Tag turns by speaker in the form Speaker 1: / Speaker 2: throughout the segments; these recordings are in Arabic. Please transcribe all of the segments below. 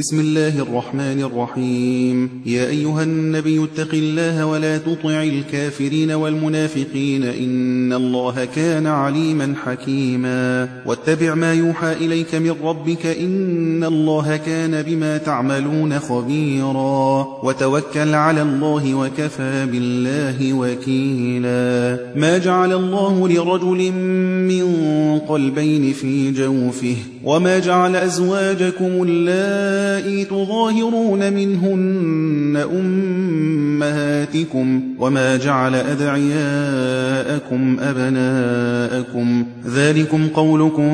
Speaker 1: بسم الله الرحمن الرحيم يا أيها النبي اتق الله ولا تطع الكافرين والمنافقين إن الله كان عليما حكيما واتبع ما يوحى إليك من ربك إن الله كان بما تعملون خبيرا وتوكل على الله وكفى بالله وكيلا ما جعل الله لرجل من قلبين في جوفه وما جعل أزواجكم اللائي تظاهرون منهن أمهات أمهاتكم وما جعل أدعياءكم أبناءكم ذلكم قولكم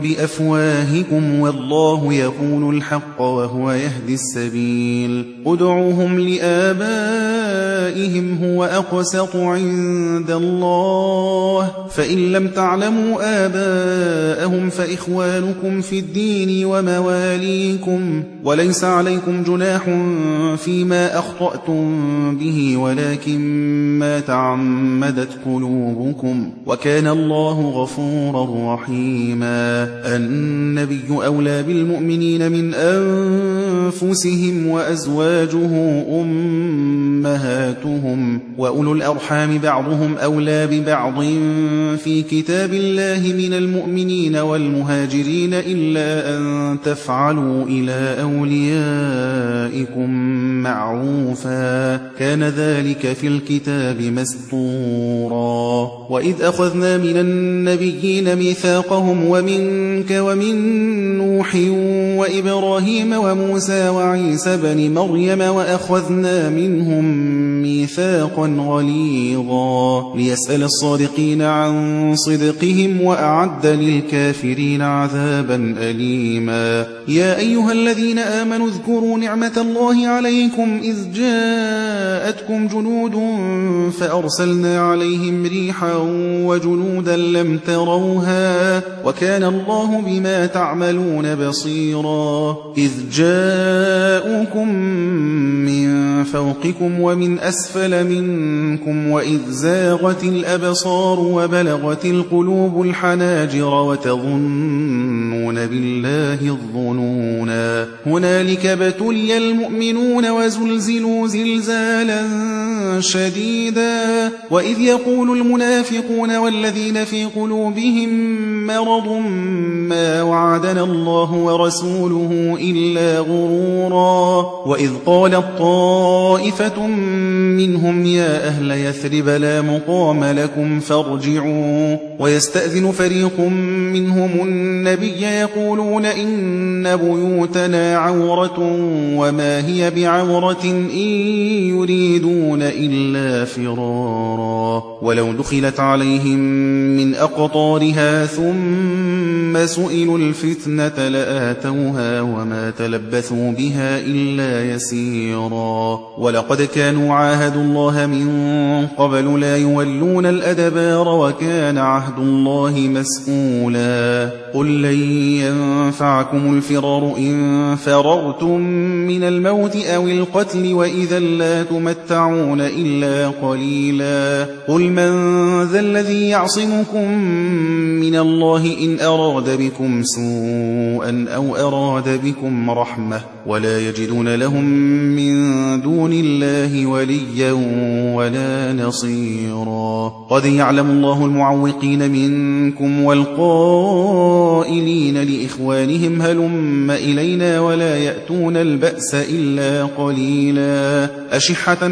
Speaker 1: بأفواهكم والله يقول الحق وهو يهدي السبيل ادعوهم لآبائهم هو أقسط عند الله فإن لم تعلموا آباءهم فإخوانكم في الدين ومواليكم وليس عليكم جناح فيما أخطأتم به به ولكن ما تعمدت قلوبكم وكان الله غفورا رحيما النبي أولى بالمؤمنين من أنفسهم وأزواجه أمهاتهم وأولو الأرحام بعضهم أولى ببعض في كتاب الله من المؤمنين والمهاجرين إلا أن تفعلوا إلى أوليائكم معروفا كان ذلك في الكتاب مسطورا وإذ أخذنا من النبيين ميثاقهم ومنك ومن نوح وإبراهيم وموسى وعيسى بن مريم وأخذنا منهم ميثاقا غليظا ليسأل الصادقين عن صدقهم وأعد للكافرين عذابا أليما يا أيها الذين آمنوا اذكروا نعمة الله عليكم إذ جاءت جاءتكم جنود فأرسلنا عليهم ريحا وجنودا لم تروها وكان الله بما تعملون بصيرا إذ جاءوكم من فوقكم ومن أسفل منكم وإذ زاغت الأبصار وبلغت القلوب الحناجر وتظنون بالله الظنونا هنالك ابتلي المؤمنون وزلزلوا زلزالا شديدا وإذ يقول المنافقون والذين في قلوبهم مرض ما وعدنا الله ورسوله إلا غرورا وإذ قال طائفة منهم يا أهل يثرب لا مقام لكم فارجعوا ويستأذن فريق منهم النبي يقولون إن بيوتنا عورة وما هي بعورة إن يريد يريدون إلا فرارا ولو دخلت عليهم من أقطارها ثم سئلوا الفتنة لآتوها وما تلبثوا بها إلا يسيرا ولقد كانوا عاهدوا الله من قبل لا يولون الأدبار وكان عهد الله مسؤولا قل لن ينفعكم الفرار إن فررتم من الموت أو القتل وإذا لا تمتعون تَشْفَعُونَ إِلَّا قَلِيلًا قُلْ مَنْ ذَا الَّذِي يَعْصِمُكُمْ مِنَ اللَّهِ إِنْ أَرَادَ بِكُمْ سُوءًا أَوْ أَرَادَ بِكُمْ رَحْمَةً وَلَا يَجِدُونَ لَهُمْ مِنْ دُونِ اللَّهِ وَلِيًّا وَلَا نَصِيرًا قَدْ يَعْلَمُ اللَّهُ الْمُعَوِّقِينَ مِنْكُمْ وَالْقَائِلِينَ لِإِخْوَانِهِمْ هَلُمَّ إِلَيْنَا وَلَا يَأْتُونَ الْبَأْسَ إِلَّا قَلِيلًا أَشِحَّةً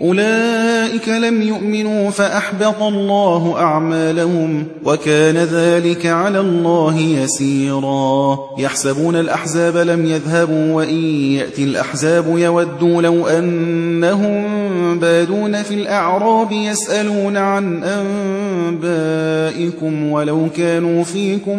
Speaker 1: أولئك لم يؤمنوا فأحبط الله أعمالهم وكان ذلك على الله يسيرا يحسبون الأحزاب لم يذهبوا وإن يأتي الأحزاب يودوا لو أنهم بادون في الأعراب يسألون عن أنبائكم ولو كانوا فيكم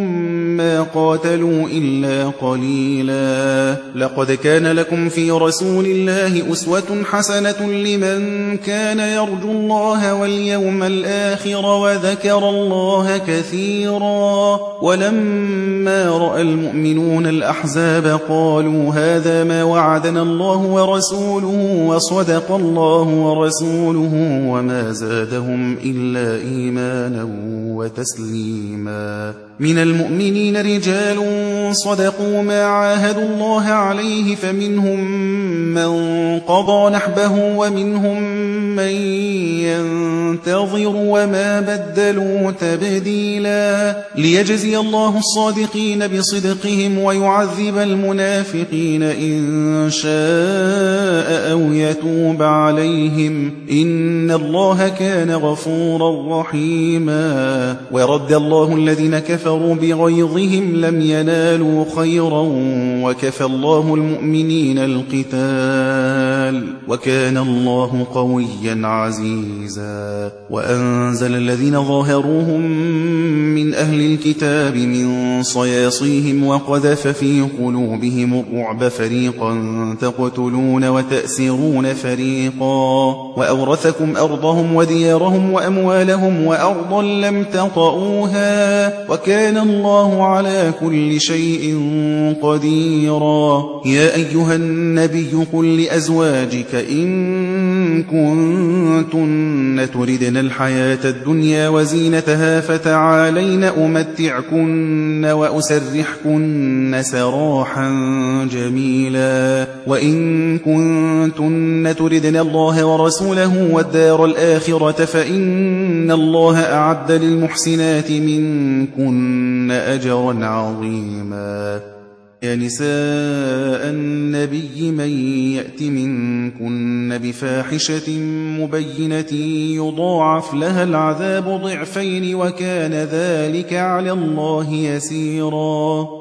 Speaker 1: ما قاتلوا إلا قليلا لقد كان لكم في رسول الله أسوة حسنة لمن كان يرجو الله واليوم الآخر وذكر الله كثيرا ولما رأى المؤمنون الأحزاب قالوا هذا ما وعدنا الله ورسوله وصدق الله ورسوله وما زادهم إلا إيمانا وتسليما من المؤمنين رجال صدقوا ما عاهدوا الله عليه فمنهم من قضى نحبه ومنهم من ينتظر وما بدلوا تبديلا ليجزي الله الصادقين بصدقهم ويعذب المنافقين إن شاء أو يتوب عليهم إن الله كان غفورا رحيما ورد الله الذين كفروا بغيظهم لم ينالوا خيرا وكفى الله المؤمنين القتال وكان الله قويا عزيزا وأنزل الذين ظاهروهم من أهل الكتاب من صياصيهم وقذف في قلوبهم الرعب فريقا تقتلون وتأسرون فريقا وأورثكم أرضهم وديارهم وأموالهم وأرضا لم تطئوها وكان الله على كل شيء قديرا يا أيها النبي قل لأزواجك إن إن كنتن تردن الحياة الدنيا وزينتها فتعالين أمتعكن وأسرحكن سراحا جميلا وإن كنتن تردن الله ورسوله والدار الآخرة فإن الله أعد للمحسنات منكن أجرا عظيما يَا نِسَاءَ النَّبِيِّ مَن يَأْتِ مِنكُنَّ بِفَاحِشَةٍ مُّبَيِّنَةٍ يُضَاعَفْ لَهَا الْعَذَابُ ضِعْفَيْنِ ۖ وَكَانَ ذَٰلِكَ عَلَى اللَّهِ يَسِيرًا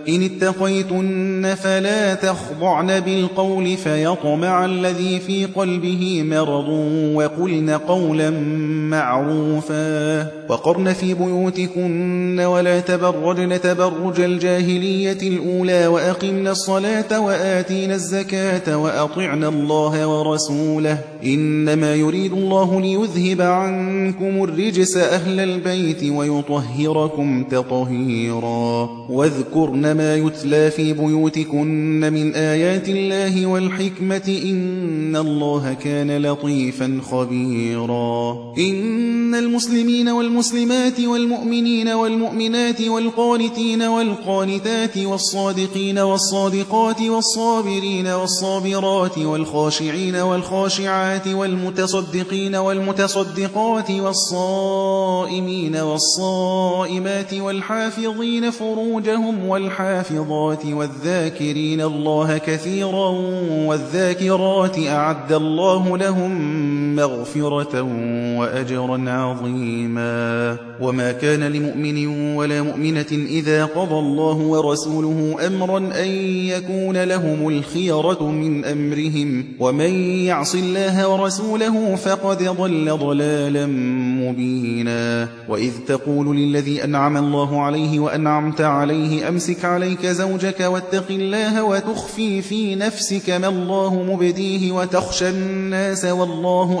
Speaker 1: إن اتقيتن فلا تخضعن بالقول فيطمع الذي في قلبه مرض وقلن قولا معروفا وقرن في بيوتكن ولا تبرجن تبرج الجاهلية الأولى وأقمن الصلاة وآتينا الزكاة وأطعنا الله ورسوله إنما يريد الله ليذهب عنكم الرجس أهل البيت ويطهركم تطهيرا واذكرن ما يتلى في بيوتكن من آيات الله والحكمة إن الله كان لطيفا خبيرا إن المسلمين والمسلمات والمؤمنين والمؤمنات والقانتين والقانتات والصادقين والصادقات والصابرين والصابرات والخاشعين والخاشعات والمتصدقين والمتصدقات والصائمين والصائمات والحافظين فروجهم والحافظين الحافظات والذاكرين الله كثيرا والذاكرات أعد الله لهم مغفرة وأجرا عظيما وما كان لمؤمن ولا مؤمنة إذا قضى الله ورسوله أمرا أن يكون لهم الخيرة من أمرهم ومن يعص الله ورسوله فقد ضل ضلالا مبينا وإذ تقول للذي أنعم الله عليه وأنعمت عليه أمسك عليك زوجك واتق الله وتخفي في نفسك ما الله مبديه وتخشى الناس والله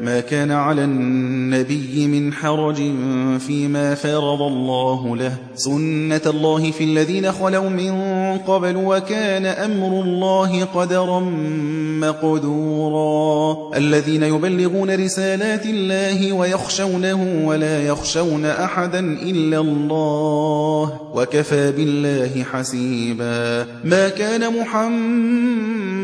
Speaker 1: ما كان على النبي من حرج فيما فرض الله له سنة الله في الذين خلوا من قبل وكان أمر الله قدرا مقدورا الذين يبلغون رسالات الله ويخشونه ولا يخشون أحدا إلا الله وكفى بالله حسيبا ما كان محمد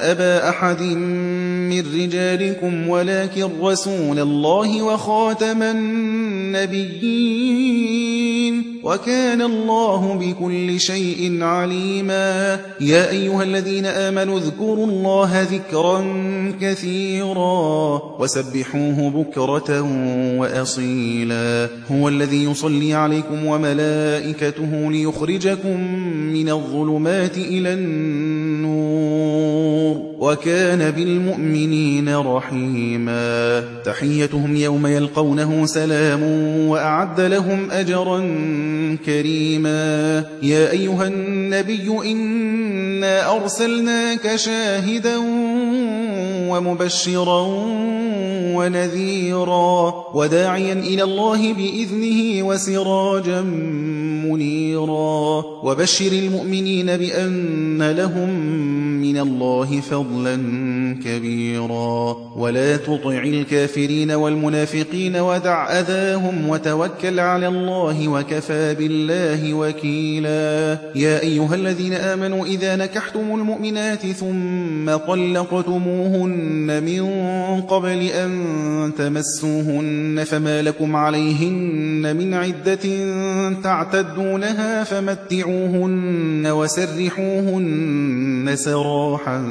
Speaker 1: أبا أحد من رجالكم ولا ولكن رسول الله وخاتم النبيين وكان الله بكل شيء عليما يا أيها الذين آمنوا اذكروا الله ذكرا كثيرا وسبحوه بكرة وأصيلا هو الذي يصلي عليكم وملائكته ليخرجكم من الظلمات إلى النور وكان بالمؤمنين رحيما تحيتهم يوم يلقونه سلام وأعد لهم أجرا كريما يا أيها النبي إنا أرسلناك شاهدا ومبشرا وَنَذِيرًا وَدَاعِيًا إِلَى اللَّهِ بِإِذْنِهِ وَسِرَاجًا مُنِيرًا وَبَشِّرِ الْمُؤْمِنِينَ بِأَنَّ لَهُم مِّنَ اللَّهِ فَضْلًا كَبِيرًا وَلَا تُطِعِ الْكَافِرِينَ وَالْمُنَافِقِينَ وَدَعْ أَذَاهُمْ وَتَوَكَّلْ عَلَى اللَّهِ وَكَفَىٰ بِاللَّهِ وَكِيلًا يَا أَيُّهَا الَّذِينَ آمَنُوا إِذَا نَكَحْتُمُ الْمُؤْمِنَاتِ ثُمَّ طَلَّقْتُمُوهُنَّ مِن قَبْلِ أَن تمسوهن فما لكم عليهن من عدة تعتدونها فمتعوهن وسرحوهن سراحا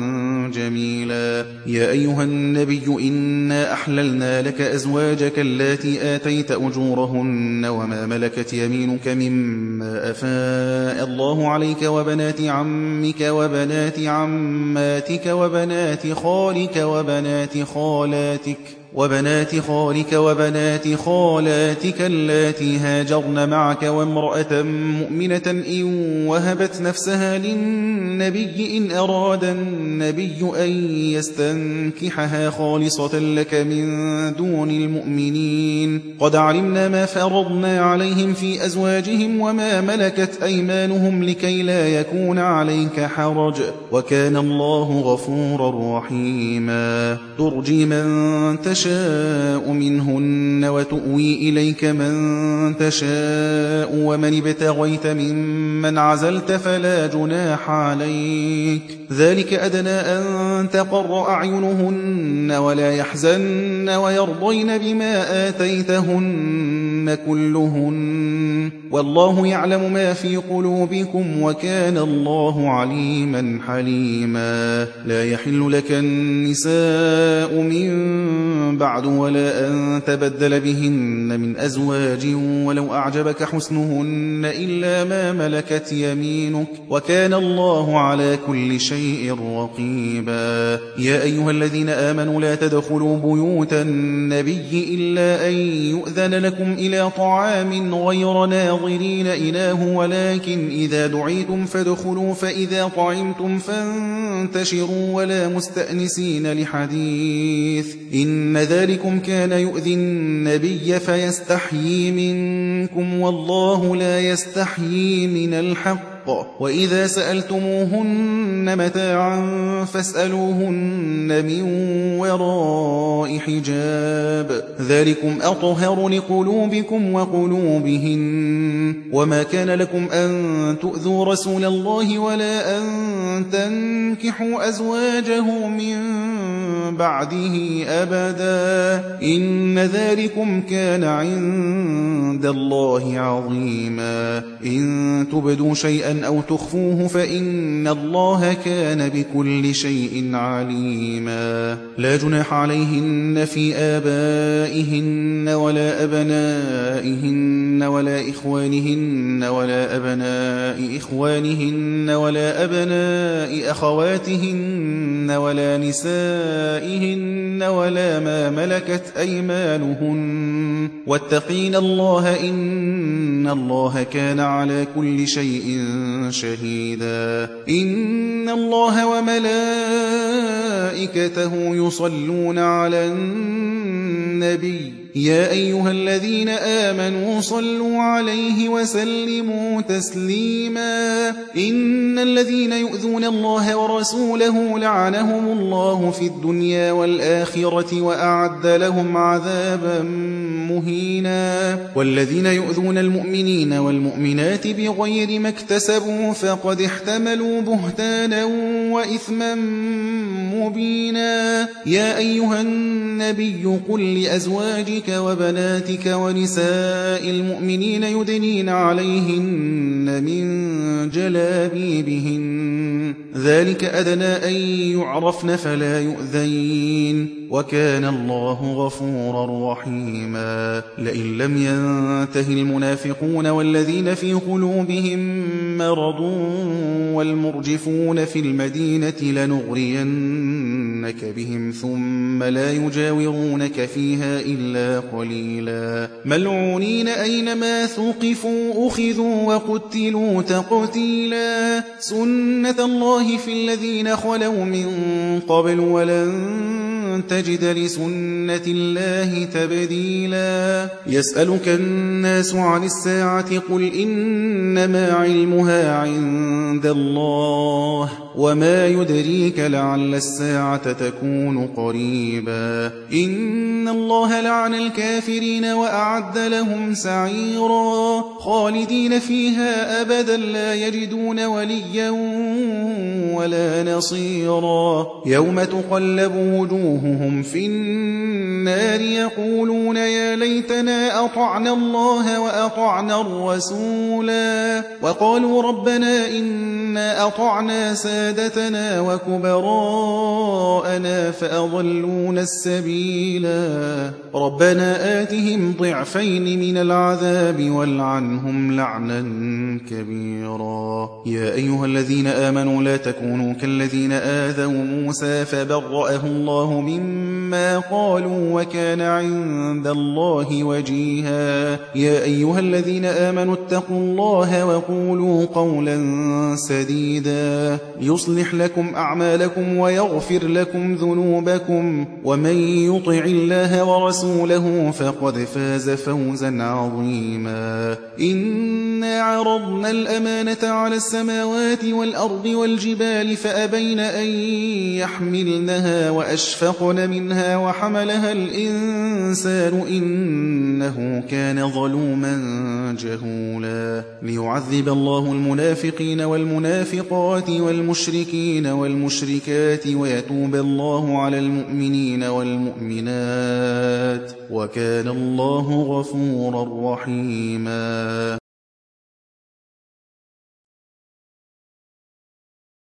Speaker 1: جميلا يا أيها النبي إنا أحللنا لك أزواجك التي آتيت أجورهن وما ملكت يمينك مما أفاء الله عليك وبنات عمك وبنات عماتك وبنات خالك وبنات خالاتك وبنات خالك وبنات خالاتك اللاتي هاجرن معك وامرأة مؤمنة إن وهبت نفسها للنبي إن أراد النبي أن يستنكحها خالصة لك من دون المؤمنين قد علمنا ما فرضنا عليهم في أزواجهم وما ملكت أيمانهم لكي لا يكون عليك حرج وكان الله غفورا رحيما ترجي من تشاء تشاء منهن وتؤوي إليك من تشاء ومن ابتغيت ممن عزلت فلا جناح عليك ذلك أدنى أن تقر أعينهن ولا يحزن ويرضين بما آتيتهن كلهن والله يعلم ما في قلوبكم وكان الله عليما حليما لا يحل لك النساء من بعد ولا أن تبدل بهن من أزواج ولو أعجبك حسنهن إلا ما ملكت يمينك وكان الله على كل شيء رقيبا يا أيها الذين آمنوا لا تدخلوا بيوت النبي إلا أن يؤذن لكم إلى طعام غير ناظرين إله ولكن إذا دعيتم فادخلوا فإذا طعمتم فانتشروا ولا مستأنسين لحديث إن ذلكم كان يؤذي النبي فيستحيي منكم والله لا يستحيي من الحق وإذا سألتموهن متاعا فاسألوهن من وراء حجاب ذلكم أطهر لقلوبكم وقلوبهن وما كان لكم أن تؤذوا رسول الله ولا أن تنكحوا أزواجه من بعده أبدا إن ذلكم كان عند الله عظيما إن تبدوا شيئا أو تخفوه فإن الله كان بكل شيء عليما لا جناح عليهن في آبائهن ولا أبنائهن ولا إخوانهن ولا أبناء إخوانهن ولا أبناء أخواتهن ولا نسائهن ولا ما ملكت أيمانهن واتقين الله إن الله كان على كل شيء شهيدا إن الله وملائكته يصلون على النبي يا أيها الذين آمنوا صلوا عليه وسلموا تسليما إن الذين يؤذون الله ورسوله لعنهم الله في الدنيا والآخرة وأعد لهم عذابا مهينا والذين يؤذون المؤمنين والمؤمنات بغير ما اكتسبوا فقد احتملوا بهتانا وإثما مبينا يا أيها النبي قل لأزواجه أزواجك وبناتك ونساء المؤمنين يدنين عليهن من جلابيبهن ذلك أدنى أن يعرفن فلا يؤذين وكان الله غفورا رحيما لئن لم ينته المنافقون والذين في قلوبهم مرض والمرجفون في المدينة لنغرينك بهم ثم لا يجاورونك فيها إلا قَلِيلًا مَلْعُونِينَ أَيْنَمَا ثُقِفُوا أُخِذُوا وَقُتِّلُوا تَقْتِيلًا سُنَّةَ اللَّهِ فِي الَّذِينَ خَلَوْا مِن قَبْلُ وَلَن تَجِدَ لِسُنَّةِ اللَّهِ تَبْدِيلًا يَسْأَلُكَ النَّاسُ عَنِ السَّاعَةِ قُلْ إِنَّمَا عِلْمُهَا عِندَ اللَّهِ وما يدريك لعل الساعة تكون قريبا إن الله لعن الكافرين وأعد لهم سعيرا خالدين فيها أبدا لا يجدون وليا ولا نصيرا يوم تقلب وجوههم في النار يقولون يا ليتنا أطعنا الله وأطعنا الرسولا وقالوا ربنا إنا أطعنا سائرا سادتنا وكبراءنا فأضلون السبيلا ربنا آتهم ضعفين من العذاب والعنهم لعنا كبيرا يا أيها الذين آمنوا لا تكونوا كالذين آذوا موسى فبرأه الله مما قالوا وكان عند الله وجيها يا أيها الذين آمنوا اتقوا الله وقولوا قولا سديدا يصلح لكم أعمالكم ويغفر لكم ذنوبكم ومن يطع الله ورسوله فقد فاز فوزا عظيما إنا عرضنا الأمانة على السماوات والأرض والجبال فأبين أن يحملنها وأشفقن منها وحملها الإنسان إنه كان ظلوما جهولا ليعذب الله المنافقين والمنافقات والمشركين المشركين والمشركات ويتوب الله على المؤمنين والمؤمنات وكان الله غفورا رحيما